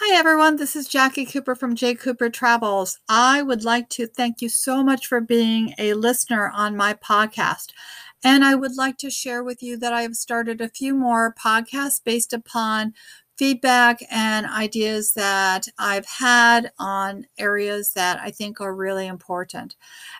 Hi, everyone. This is Jacqui Cooper from J. Cooper Travels. I would like to thank you so much for being a listener on my podcast. And I would like to share with you that I have started a few more podcasts based upon feedback and ideas that I've had on areas that I think are really important.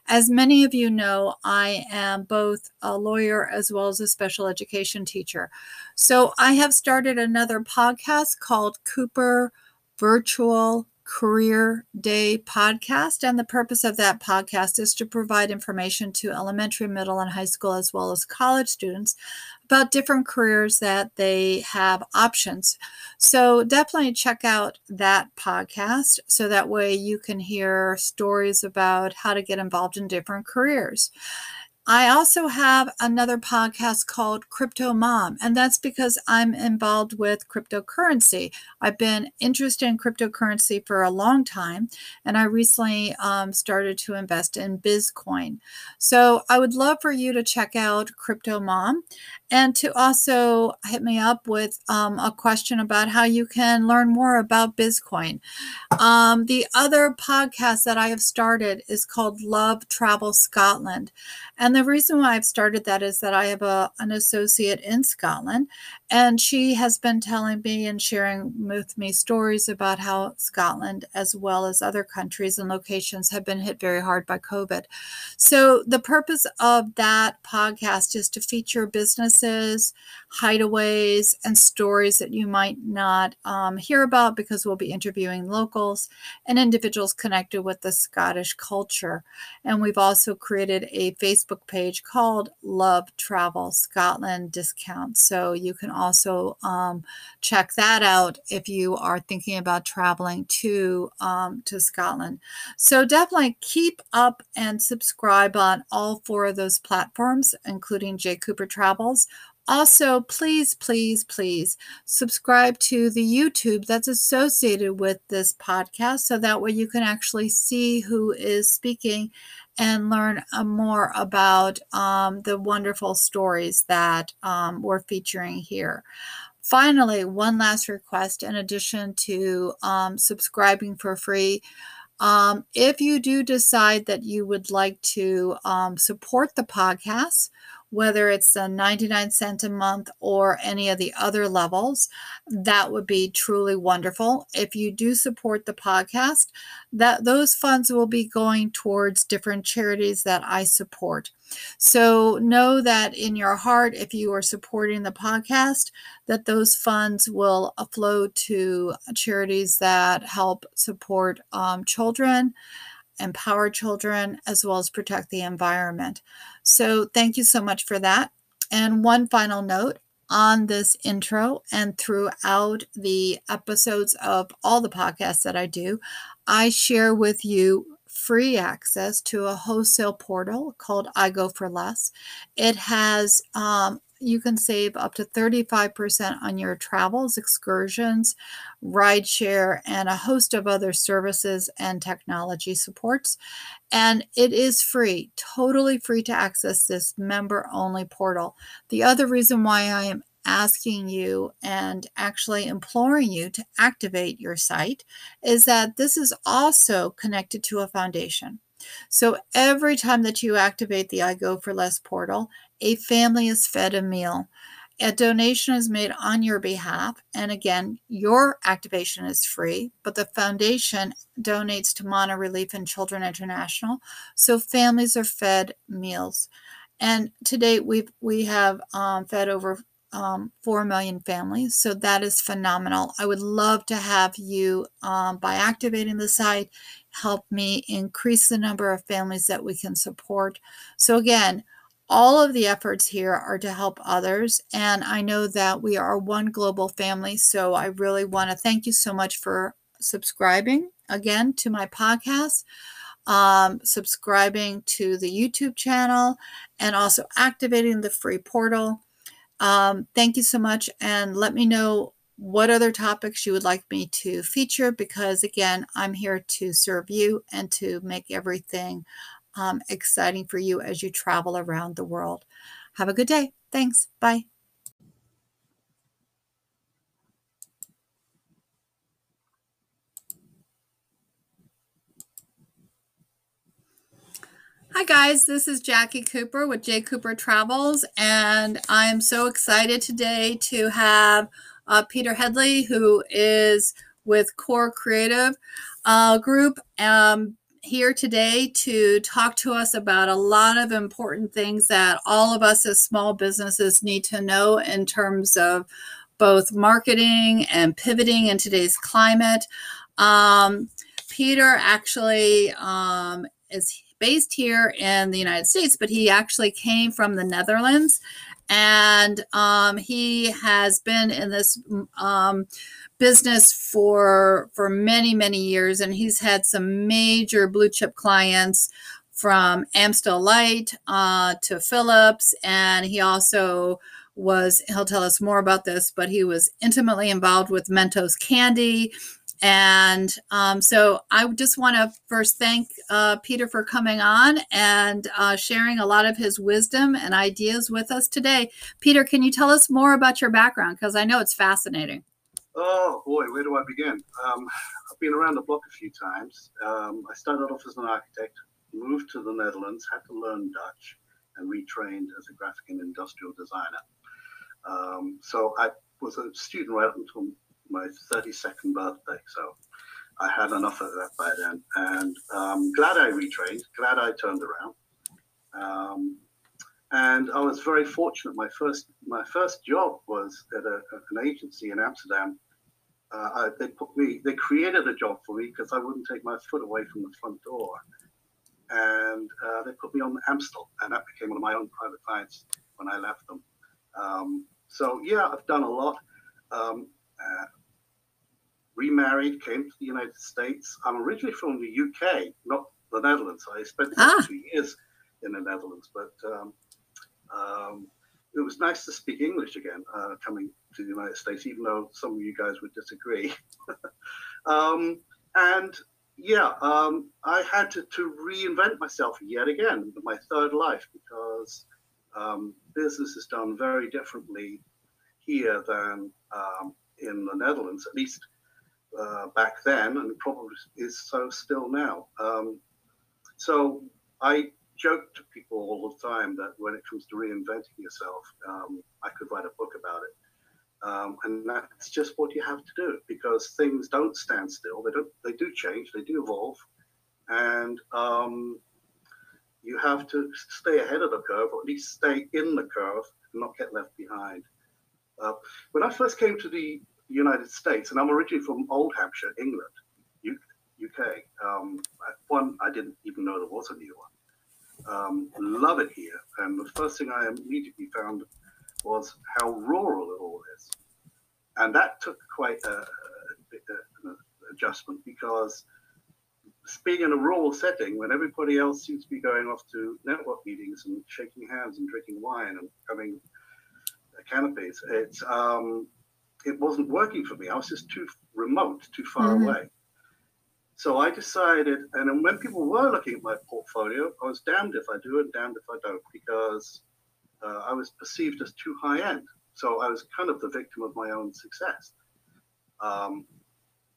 As many of you know, I am both a lawyer as well as a special education teacher. So I have started another podcast called Cooper Virtual Career Day podcast. And the purpose of that podcast is to provide information to elementary, middle, and high school, as well as college students about different careers that they have options. So definitely check out that podcast so that way you can hear stories about how to get involved in different careers. I also have another podcast called Crypto Mom, and that's because I'm involved with cryptocurrency. I've been interested in cryptocurrency for a long time, and I recently um, started to invest in Bizcoin. So I would love for you to check out Crypto Mom and to also hit me up with um, a question about how you can learn more about Bizcoin. Um, the other podcast that I have started is called Love Travel Scotland. And the reason why I've started that is that I have a, an associate in Scotland, and she has been telling me and sharing with me stories about how Scotland, as well as other countries and locations, have been hit very hard by COVID. So, the purpose of that podcast is to feature businesses, hideaways, and stories that you might not um, hear about because we'll be interviewing locals and individuals connected with the Scottish culture. And we've also created a Facebook page called Love Travel Scotland Discount. So, you can also um, check that out if you are thinking about traveling to um, to Scotland. So definitely keep up and subscribe on all four of those platforms, including Jay Cooper Travels. Also, please, please, please subscribe to the YouTube that's associated with this podcast so that way you can actually see who is speaking and learn uh, more about um, the wonderful stories that um, we're featuring here. Finally, one last request in addition to um, subscribing for free. Um, if you do decide that you would like to um, support the podcast, whether it's a 99 cent a month or any of the other levels that would be truly wonderful. If you do support the podcast that those funds will be going towards different charities that i support. So know that in your heart if you are supporting the podcast that those funds will flow to charities that help support um, children empower children, as well as protect the environment. So, thank you so much for that. And one final note on this intro and throughout the episodes of all the podcasts that I do, I share with you free access to a wholesale portal called I Go for Less. It has um, you can save up to 35% on your travels, excursions, rideshare, and a host of other services and technology supports. And it is free, totally free to access this member only portal. The other reason why I am asking you and actually imploring you to activate your site is that this is also connected to a foundation. So every time that you activate the I Go for Less portal, a family is fed a meal. A donation is made on your behalf. And again, your activation is free, but the foundation donates to Manna Relief and Children International. So families are fed meals. And to date, we've, we have um, fed over um, 4 million families. So that is phenomenal. I would love to have you, um, by activating the site, help me increase the number of families that we can support. So, again, all of the efforts here are to help others. And I know that we are one global family. So I really want to thank you so much for subscribing again to my podcast, um, subscribing to the YouTube channel, and also activating the free portal. Um, thank you so much. And let me know what other topics you would like me to feature because, again, I'm here to serve you and to make everything um, exciting for you as you travel around the world. Have a good day. Thanks. Bye. Hi, guys. This is Jacqui Cooper with J. Cooper Travels, and I am so excited today to have uh, Peter Hedley, who is with Core Creative uh, Group. Um, here today to talk to us about a lot of important things that all of us as small businesses need to know in terms of both marketing and pivoting in today's climate. Um, Peter actually um, is based here in the United States, but he actually came from the Netherlands. And um, he has been in this um, business for for many many years, and he's had some major blue chip clients from Amstel Light uh, to Philips, and he also was he'll tell us more about this, but he was intimately involved with Mentos Candy and um, so I just want to first thank uh, Peter for coming on and uh, sharing a lot of his wisdom and ideas with us today. Peter, can you tell us more about your background? Because I know it's fascinating. Oh boy, where do I begin? Um, I've been around the block a few times. Um, I started off as an architect, moved to the Netherlands, had to learn Dutch, and retrained as a graphic and industrial designer. Um, so I was a student right up until my 32nd birthday. So I had enough of that by then. And um, glad I retrained, glad I turned around. Um, and I was very fortunate. My first my first job was at a, an agency in Amsterdam. Uh, I, they put me, they created a job for me because I wouldn't take my foot away from the front door, and uh, they put me on the Amstel, and that became one of my own private clients when I left them. Um, so yeah, I've done a lot. Um, uh, remarried, came to the United States. I'm originally from the UK, not the Netherlands. I spent ah. two years in the Netherlands, but um, um, it was nice to speak English again uh, coming to the United States, even though some of you guys would disagree. um, and yeah, um, I had to, to, reinvent myself yet again, my third life, because um, business is done very differently here than um, in the Netherlands, at least uh, back then, and probably is so still now. Um, so I joke to people all the time that when it comes to reinventing yourself, um, I could write a book about it. Um, and that's just what you have to do because things don't stand still. They don't. They do change. They do evolve, and um, you have to stay ahead of the curve, or at least stay in the curve, and not get left behind. Uh, when I first came to the United States, and I'm originally from Old Hampshire, England, UK. Um, one, I didn't even know there was a new one. Um, love it here, and the first thing I immediately found was how rural it all is, and that took quite a, an adjustment because being in a rural setting when everybody else seems to be going off to network meetings and shaking hands and drinking wine and having canopies, it's um, it wasn't working for me. I was just too remote, too far mm-hmm. away. So I decided, and when people were looking at my portfolio, I was damned if I do and damned if I don't, because uh, I was perceived as too high end. So I was kind of the victim of my own success. Um,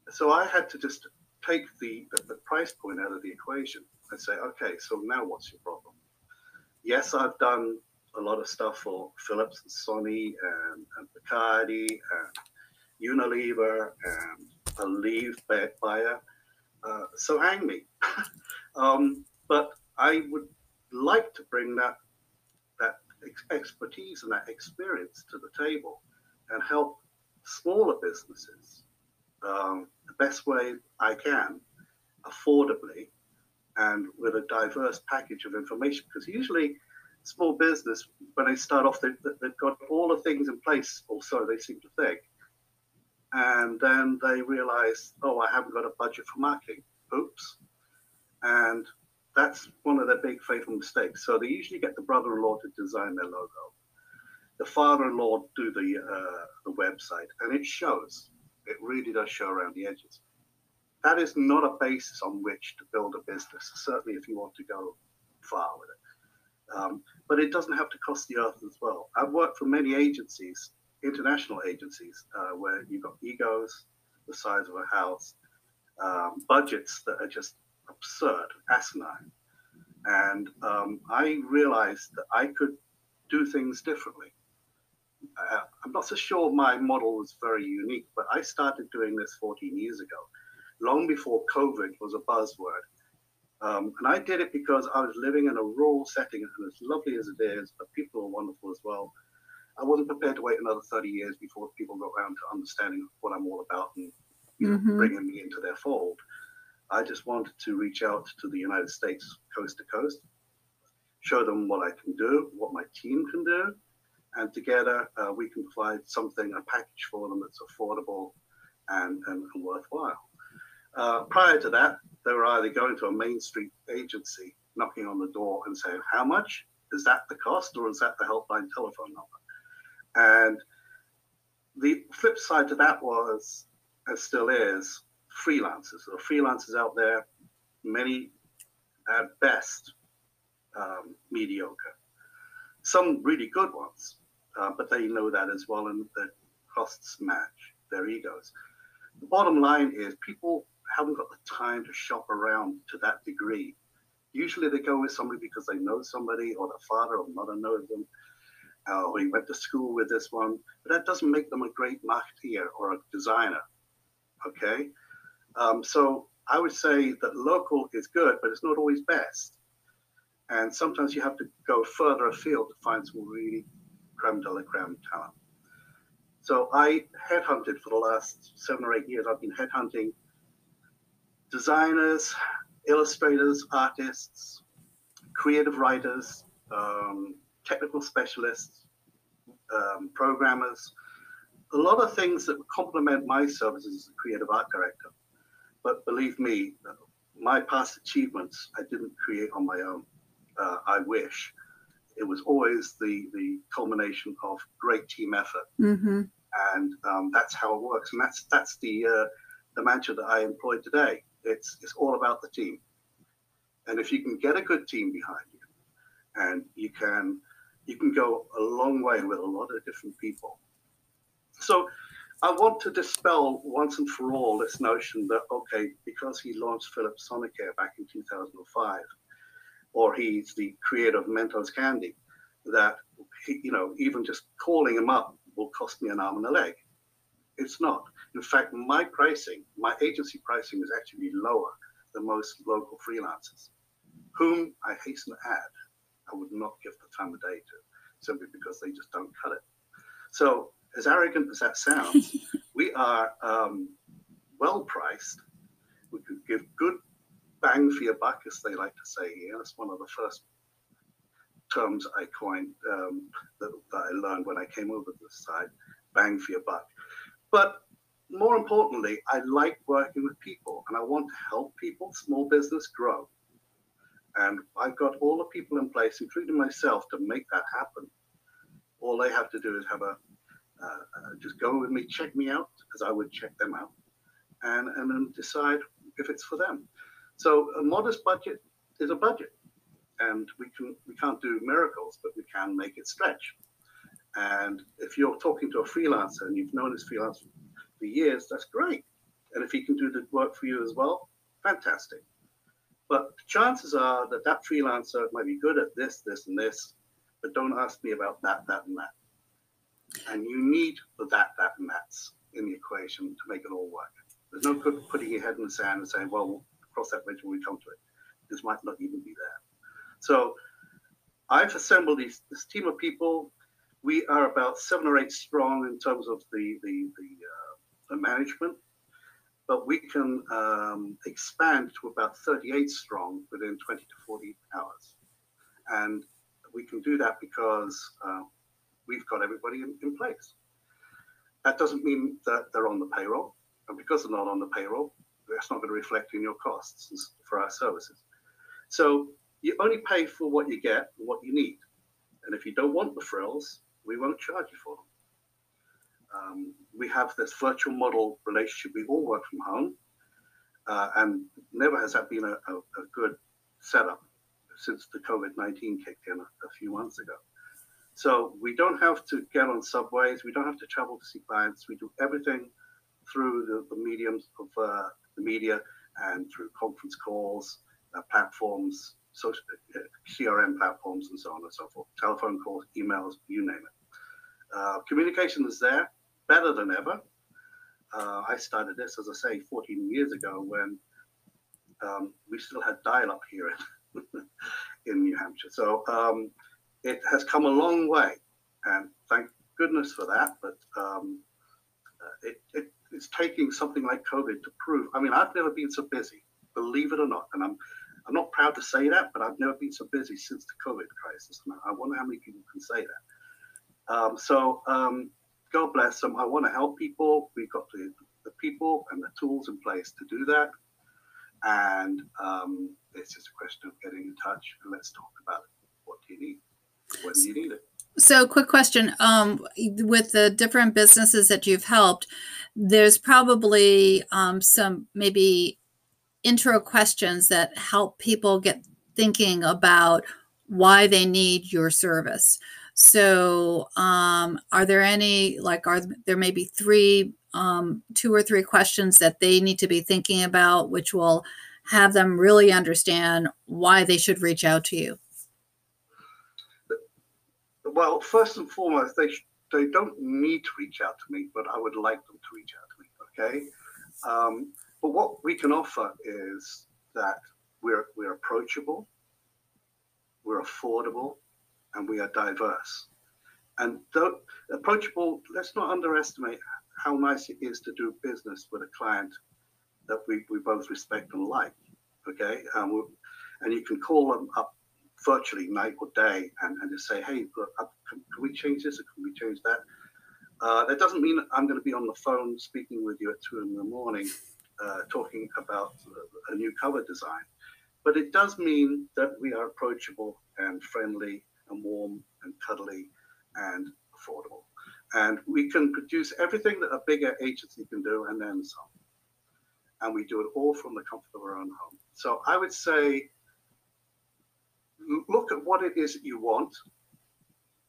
so I had to just take the, the, the price point out of the equation and say, okay, so now what's your problem? Yes, I've done a lot of stuff for Philips and Sony and, and Bacardi and Unilever and Aleve Bayer. Uh, so hang me. um, but I would like to bring that expertise and that experience to the table and help smaller businesses um, the best way I can, affordably, and with a diverse package of information. Because usually small business, when they start off, they, they've got all the things in place, or so they seem to think. And then they realize, oh, I haven't got a budget for marketing. Oops. And that's one of their big fatal mistakes. So they usually get the brother-in-law to design their logo. The father-in-law do the uh, the website, and it shows. It really does show around the edges. That is not a basis on which to build a business. Certainly, if you want to go far with it. Um, but it doesn't have to cost the earth as well. I've worked for many agencies, international agencies, uh, where you've got egos the size of a house, um, budgets that are just absurd, asinine. And um, I realized that I could do things differently. Uh, I'm not so sure my model was very unique, but I started doing this 14 years ago, long before COVID was a buzzword. Um, and I did it because I was living in a rural setting, and as lovely as it is, the people are wonderful as well. I wasn't prepared to wait another 30 years before people got around to understanding what I'm all about and you know, Mhm. bringing me into their fold. I just wanted to reach out to the United States coast to coast, show them what I can do, what my team can do, and together uh, we can provide something, a package for them that's affordable and, and, and worthwhile. Uh, prior to that, they were either going to a Main Street agency, knocking on the door and saying, How much? Is that the cost or is that the helpline telephone number? And the flip side to that was, and still is, freelancers. There are freelancers out there, many at best um, mediocre. Some really good ones, uh, but they know that as well, and the costs match their egos. The bottom line is people haven't got the time to shop around to that degree. Usually they go with somebody because they know somebody, or their father or mother knows them, uh, or he went to school with this one. But that doesn't make them a great marketeer or a designer. Okay, um, so I would say that local is good, but it's not always best. And sometimes you have to go further afield to find some really creme de la creme talent. So I headhunted for the last seven or eight years. I've been headhunting designers, illustrators, artists, creative writers, um, technical specialists, um, programmers, a lot of things that complement my services as a creative art director. But believe me, my past achievements I didn't create on my own. Uh, I wish. It was always the, the culmination of great team effort Mm-hmm. and um, that's how it works. And that's that's the uh, the mantra that I employ today. It's it's all about the team, and if you can get a good team behind you, and you can you can go a long way with a lot of different people. So. I want to dispel once and for all this notion that okay, because he launched Philips Sonicare back in 2005, or he's the creator of Mentos Candy, that he, you know even just calling him up will cost me an arm and a leg. It's not. In fact, my pricing, my agency pricing is actually lower than most local freelancers, whom I hasten to add, I would not give the time of day to, simply because they just don't cut it. So, as arrogant as that sounds, we are um, well priced. We could give good bang for your buck, as they like to say here. That's one of the first terms I coined um, that, that I learned when I came over to this side bang for your buck. But more importantly, I like working with people and I want to help people, small business grow. And I've got all the people in place, including myself, to make that happen. All they have to do is have a Uh, uh, just go with me, check me out, as I would check them out, and and then decide if it's for them. So a modest budget is a budget and we can we can't do miracles, but we can make it stretch. And if you're talking to a freelancer and you've known this freelancer for years, that's great. And if he can do the work for you as well, fantastic. But chances are that that freelancer might be good at this, this, and this, but don't ask me about that, that, and that. And you need that, that, and that's in the equation to make it all work. There's no good putting your head in the sand and saying, well, we'll cross that bridge when we come to it. This might not even be there. So I've assembled these, this team of people. We are about seven or eight strong in terms of the the the, uh, the management, but we can um, expand to about 38 strong within 20 to 40 hours, and we can do that because uh, we've got everybody in, in place. That doesn't mean that they're on the payroll, and because they're not on the payroll, that's not going to reflect in your costs for our services. So you only pay for what you get and what you need. And if you don't want the frills, we won't charge you for them. Um, we have this virtual model relationship. We all work from home, uh, and never has that been a, a, a good setup since the COVID 19 kicked in a, a few months ago. So we don't have to get on subways, we don't have to travel to see clients. We do everything through the, the mediums of uh, the media and through conference calls, uh, platforms, social uh, CRM platforms and so on and so forth, telephone calls, emails, you name it. Uh, communication is there, better than ever. Uh, I started this, as I say, 14 years ago when um, we still had dial-up here in, in New Hampshire. So um, it has come a long way, and thank goodness for that. But um, uh, it, it, it's taking something like COVID to prove. I mean, I've never been so busy, believe it or not, and I'm I'm not proud to say that, but I've never been so busy since the COVID crisis. And I wonder how many people can say that. Um, so um, God bless them. I want to help people. We've got the, the people and the tools in place to do that. And um, it's just a question of getting in touch and let's talk about it. What do you need? You? So, quick question: um, with the different businesses that you've helped, there's probably um, some maybe intro questions that help people get thinking about why they need your service. So, um, are there any like are there maybe three, um, two or three questions that they need to be thinking about, which will have them really understand why they should reach out to you? Well, first and foremost, they sh- they don't need to reach out to me, but I would like them to reach out to me. Okay. Um, but what we can offer is that we're, we're approachable, we're affordable, and we are diverse. And approachable, let's not underestimate how nice it is to do business with a client that we, we both respect and like. Okay. Um, and you can call them up virtually night or day and, and just say, hey, look, uh, can, can we change this or can we change that? Uh, that doesn't mean I'm going to be on the phone speaking with you at two in the morning uh, talking about a new cover design. But it does mean that we are approachable and friendly and warm and cuddly and affordable. And we can produce everything that a bigger agency can do and then some. And we do it all from the comfort of our own home. So I would say look at what it is that you want.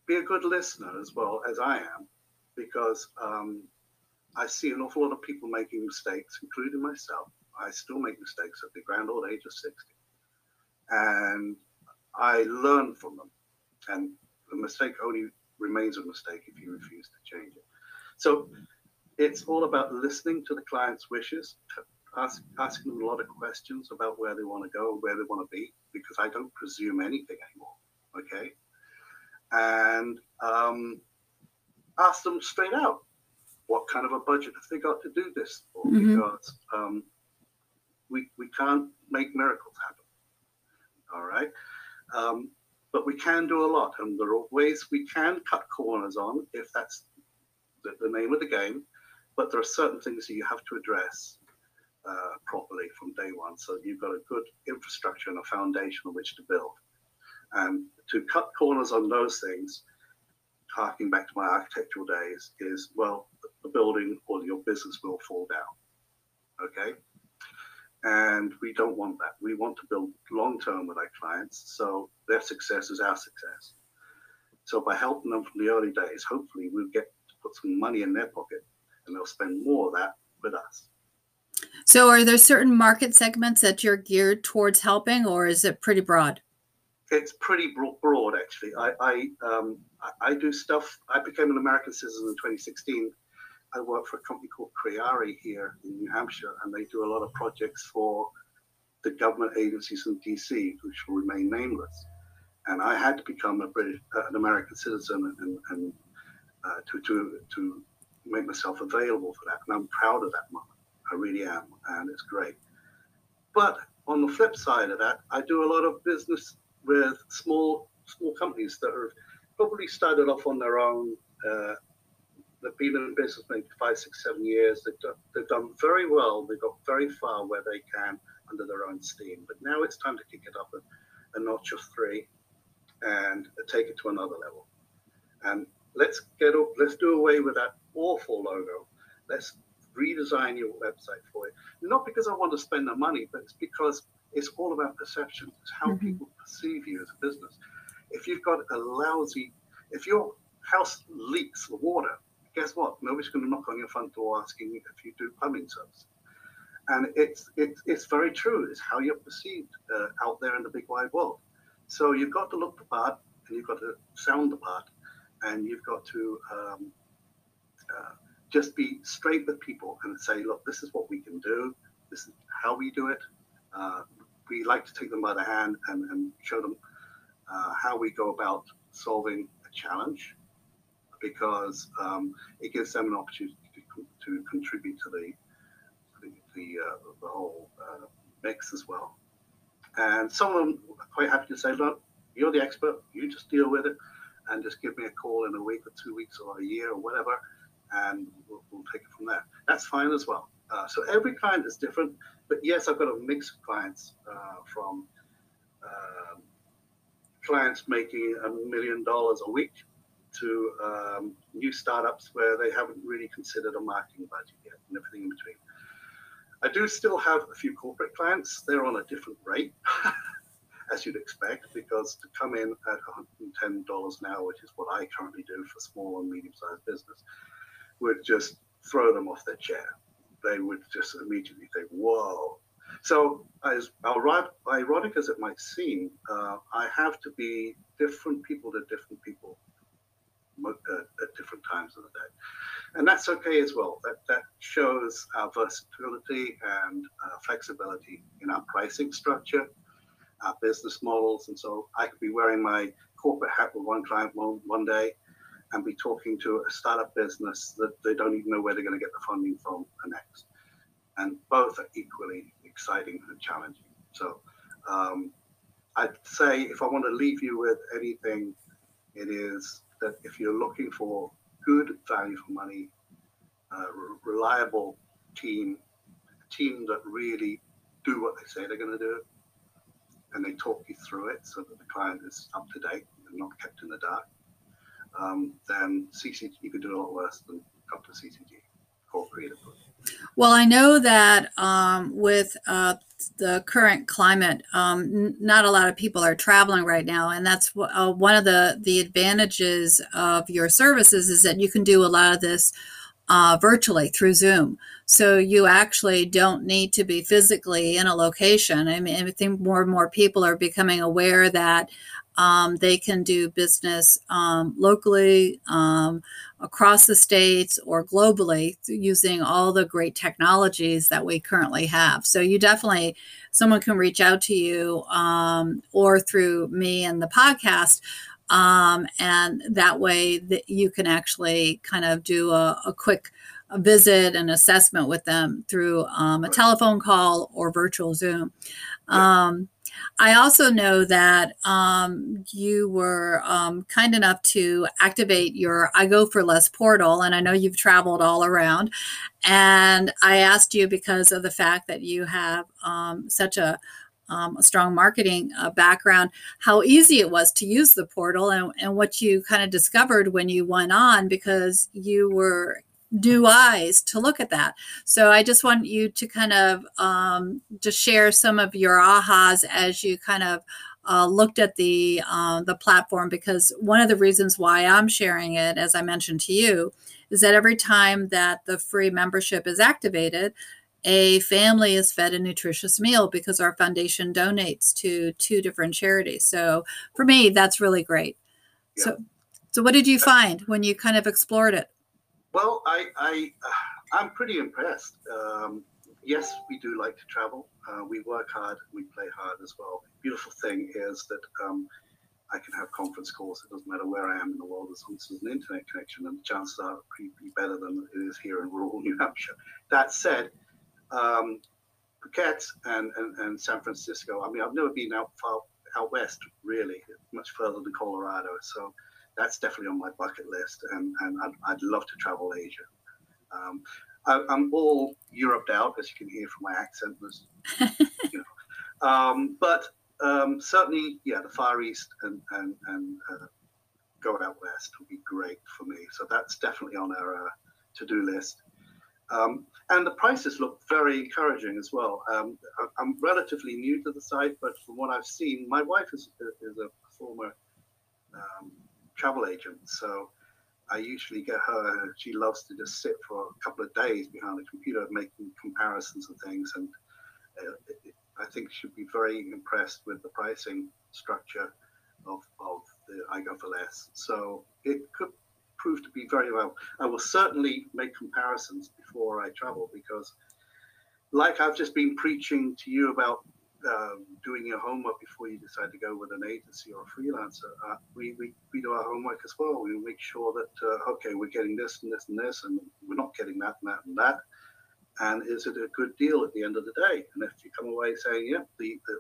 Be a good listener as well as I am, because um, I see an awful lot of people making mistakes, including myself. I still make mistakes at the grand old age of 60. And I learn from them. And the mistake only remains a mistake if you refuse to change it. So it's all about listening to the client's wishes, ask, asking them a lot of questions about where they want to go, where they want to be, because I don't presume anything anymore. Okay. And um, ask them straight out what kind of a budget have they got to do this for? Mm-hmm. Because um, we, we can't make miracles happen. All right. Um, but we can do a lot. And there are ways we can cut corners on if that's the, the name of the game. But there are certain things that you have to address uh, properly from day one. So you've got a good infrastructure and a foundation on which to build. And to cut corners on those things, harking back to my architectural days, is well, the building or your business will fall down. Okay? And we don't want that. We want to build long term with our clients. So their success is our success. So by helping them from the early days, hopefully we'll get to put some money in their pocket and they'll spend more of that with us. So are there certain market segments that you're geared towards helping or is it pretty broad? It's pretty broad, actually. I, I, um, I do stuff. I became an American citizen in 2016 I work for a company called Creare here in New Hampshire, and they do a lot of projects for the government agencies in DC, which will remain nameless. And I had to become a British, uh, an American citizen, and, and uh, to to to make myself available for that. And I'm proud of that moment. I really am, and it's great. But on the flip side of that, I do a lot of business with small small companies that have probably started off on their own. Uh, they've been in business maybe five, six, seven years. They've done, they've done very well. They've got very far where they can under their own steam. But now it's time to kick it up a, a notch of three and take it to another level. And let's get up, let's do away with that awful logo. Let's redesign your website for it. Not because I want to spend the money, but it's because it's all about perception. It's how mm-hmm. people perceive you as a business. If you've got a lousy, if your house leaks water, guess what? Nobody's going to knock on your front door asking if you do plumbing service. And it's, it's, it's very true. It's how you're perceived uh, out there in the big wide world. So you've got to look the part and you've got to sound the part and you've got to um, uh, just be straight with people and say, look, this is what we can do. This is how we do it. Uh, we like to take them by the hand and, and show them uh, how we go about solving a challenge because um, it gives them an opportunity to, to contribute to the the, the, uh, the whole uh, mix as well. And some of them are quite happy to say, look, you're the expert, you just deal with it and just give me a call in a week or two weeks or a year or whatever, and we'll, we'll take it from there. That's fine as well. Uh, so every client is different, but yes, I've got a mix of clients uh, from um, clients making a million dollars a week to um, new startups where they haven't really considered a marketing budget yet and everything in between. I do still have a few corporate clients. They're on a different rate, as you'd expect, because to come in at $110 an hour, which is what I currently do for small and medium sized business, would just throw them off their chair. They would just immediately think, whoa. So, as ironic as it might seem, uh, I have to be different people to different people at different times of the day. And that's okay as well. That, that shows our versatility and uh, flexibility in our pricing structure, our business models. And so I could be wearing my corporate hat with one client one, one day and be talking to a startup business that they don't even know where they're going to get the funding from next. And both are equally exciting and challenging. So um, I'd say if I want to leave you with anything, it is that if you're looking for good value for money, reliable team, a team that really do what they say they're going to do, and they talk you through it so that the client is up to date and not kept in the dark, um, then CCG you could do a lot worse than come to CCG. Well, I know that um, with uh, the current climate, um, n- not a lot of people are traveling right now, and that's w- uh, one of the the advantages of your services is that you can do a lot of this uh, virtually through Zoom. So you actually don't need to be physically in a location. I mean, I think more and more people are becoming aware that um, they can do business um, locally, um, across the states, or globally using all the great technologies that we currently have. So, you definitely, someone can reach out to you um, or through me and the podcast. Um, and that way that you can actually kind of do a, a quick a visit and assessment with them through um, a telephone call or virtual Zoom. Um, I also know that um, you were um, kind enough to activate your I Go for Less portal, and I know you've traveled all around. And I asked you because of the fact that you have um, such a, um, a strong marketing uh, background, how easy it was to use the portal and, and what you kind of discovered when you went on because you were new eyes to look at that. So I just want you to kind of um, just share some of your ahas as you kind of uh, looked at the uh, the platform because one of the reasons why I'm sharing it, as I mentioned to you, is that every time that the free membership is activated, a family is fed a nutritious meal because our foundation donates to two different charities. So for me, that's really great. Yeah. So, so what did you find when you kind of explored it? Well, I, I, uh, I'm pretty impressed. Um, yes, we do like to travel. Uh, we work hard, we play hard as well. Beautiful thing is that um, I can have conference calls. It doesn't matter where I am in the world, as long as there's an internet connection, and the chances are pretty, better than it is here in rural New Hampshire. That said, um, Phuket and, and, and San Francisco. I mean, I've never been out far out west, really, much further than Colorado. So that's definitely on my bucket list, and, and I'd, I'd love to travel Asia. Um, I, am all Europed out, as you can hear from my accent. Was, you know. um, but um, certainly, yeah, the Far East and and, and uh, going out west would be great for me. So that's definitely on our uh, to-do list. Um, and the prices look very encouraging as well. Um, I, am relatively new to the site, but from what I've seen, my wife is, is a former um, travel agent. So I usually get her. She loves to just sit for a couple of days behind the computer making comparisons and things. And uh, I think she'd be very impressed with the pricing structure of, of the iGo for Less. So it could prove to be very well. I will certainly make comparisons before I travel because, like I've just been preaching to you about um, doing your homework before you decide to go with an agency or a freelancer, uh, we, we, we do our homework as well. We make sure that, uh, okay, we're getting this and this and this, and we're not getting that and that and that. And is it a good deal at the end of the day? And if you come away saying, yeah, the, the,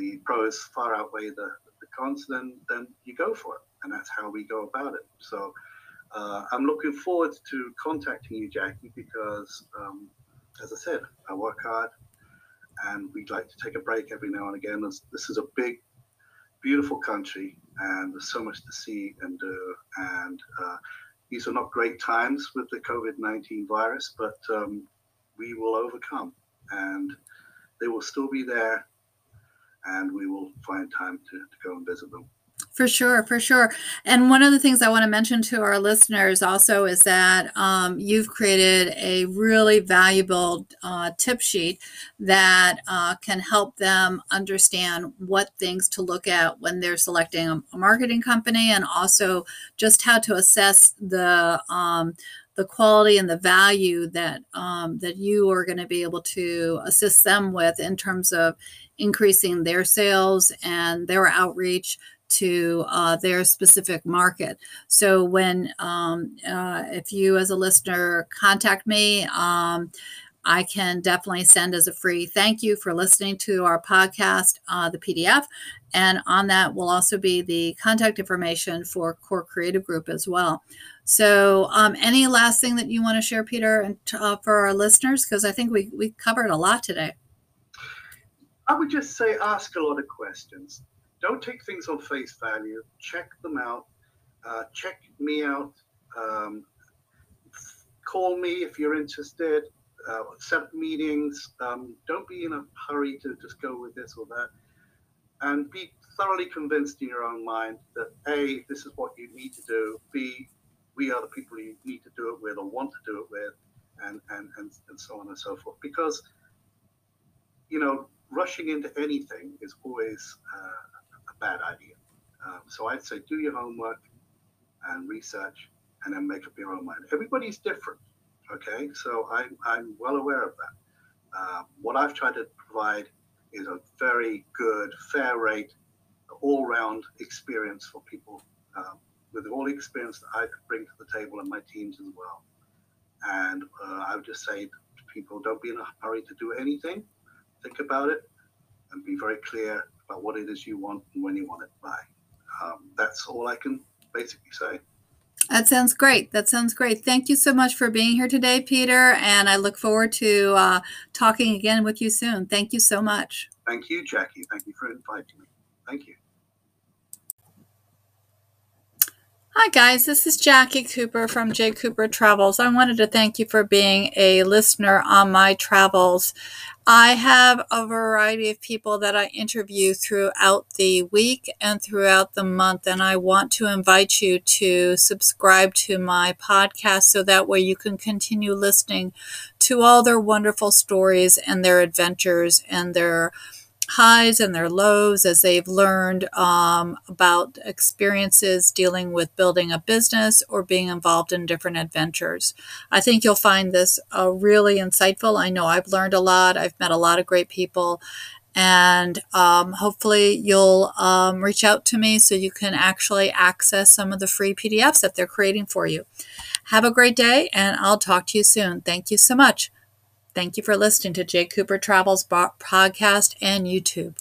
the pros far outweigh the, the cons, then, then you go for it. And that's how we go about it. So uh, I'm looking forward to contacting you, Jacqui, because um, as I said, I work hard and we'd like to take a break every now and again. This, is a big, beautiful country, and there's so much to see and do. And uh, these are not great times with the COVID 19 virus, but um, we will overcome, and they will still be there, and we will find time to, to go and visit them. For sure, for sure. And one of the things I want to mention to our listeners also is that um, you've created a really valuable uh, tip sheet that uh, can help them understand what things to look at when they're selecting a, marketing company and also just how to assess the um, the quality and the value that um, that you are going to be able to assist them with in terms of increasing their sales and their outreach to uh, their specific market. So when um, uh, if you as a listener contact me, um, I can definitely send as a free thank you for listening to our podcast, uh, the PDF. And on that will also be the contact information for Core Creative Group as well. So, um, any last thing that you want to share, Peter, and uh, for our listeners? Because I think we, we covered a lot today. I would just say ask a lot of questions don't take things on face value. Check them out. Uh, check me out. Um, call me if you're interested. Uh, set meetings. Um, don't be in a hurry to just go with this or that. And be thoroughly convinced in your own mind that A, this is what you need to do. B, we are the people you need to do it with or want to do it with, and, and, and, and so on and so forth. Because, you know, rushing into anything is always uh, bad idea. Um, so I'd say do your homework and research and then make up your own mind. Everybody's different, okay? So I'm, I'm well aware of that. Uh, what I've tried to provide is a very good, fair rate, all round experience for people um, with all the experience that I could bring to the table and my teams as well. And uh, I would just say to people don't be in a hurry to do anything, think about it, and be very clear about what it is you want and when you want it by. Um, that's all I can basically say. That sounds great. That sounds great. Thank you so much for being here today, Peter. And I look forward to uh, talking again with you soon. Thank you so much. Thank you, Jacqui. Thank you for inviting me. Thank you. Hi, guys. This is Jacqui Cooper from J. Cooper Travels. I wanted to thank you for being a listener on my travels. I have a variety of people that I interview throughout the week and throughout the month, and I want to invite you to subscribe to my podcast so that way you can continue listening to all their wonderful stories and their adventures and their highs and their lows as they've learned um, about experiences dealing with building a business or being involved in different adventures. I think you'll find this uh, really insightful. I know I've learned a lot, I've met a lot of great people. And um, hopefully, you'll um, reach out to me so you can actually access some of the free PDFs that they're creating for you. Have a great day, and I'll talk to you soon. Thank you so much. Thank you for listening to Jay Cooper Travels podcast and YouTube.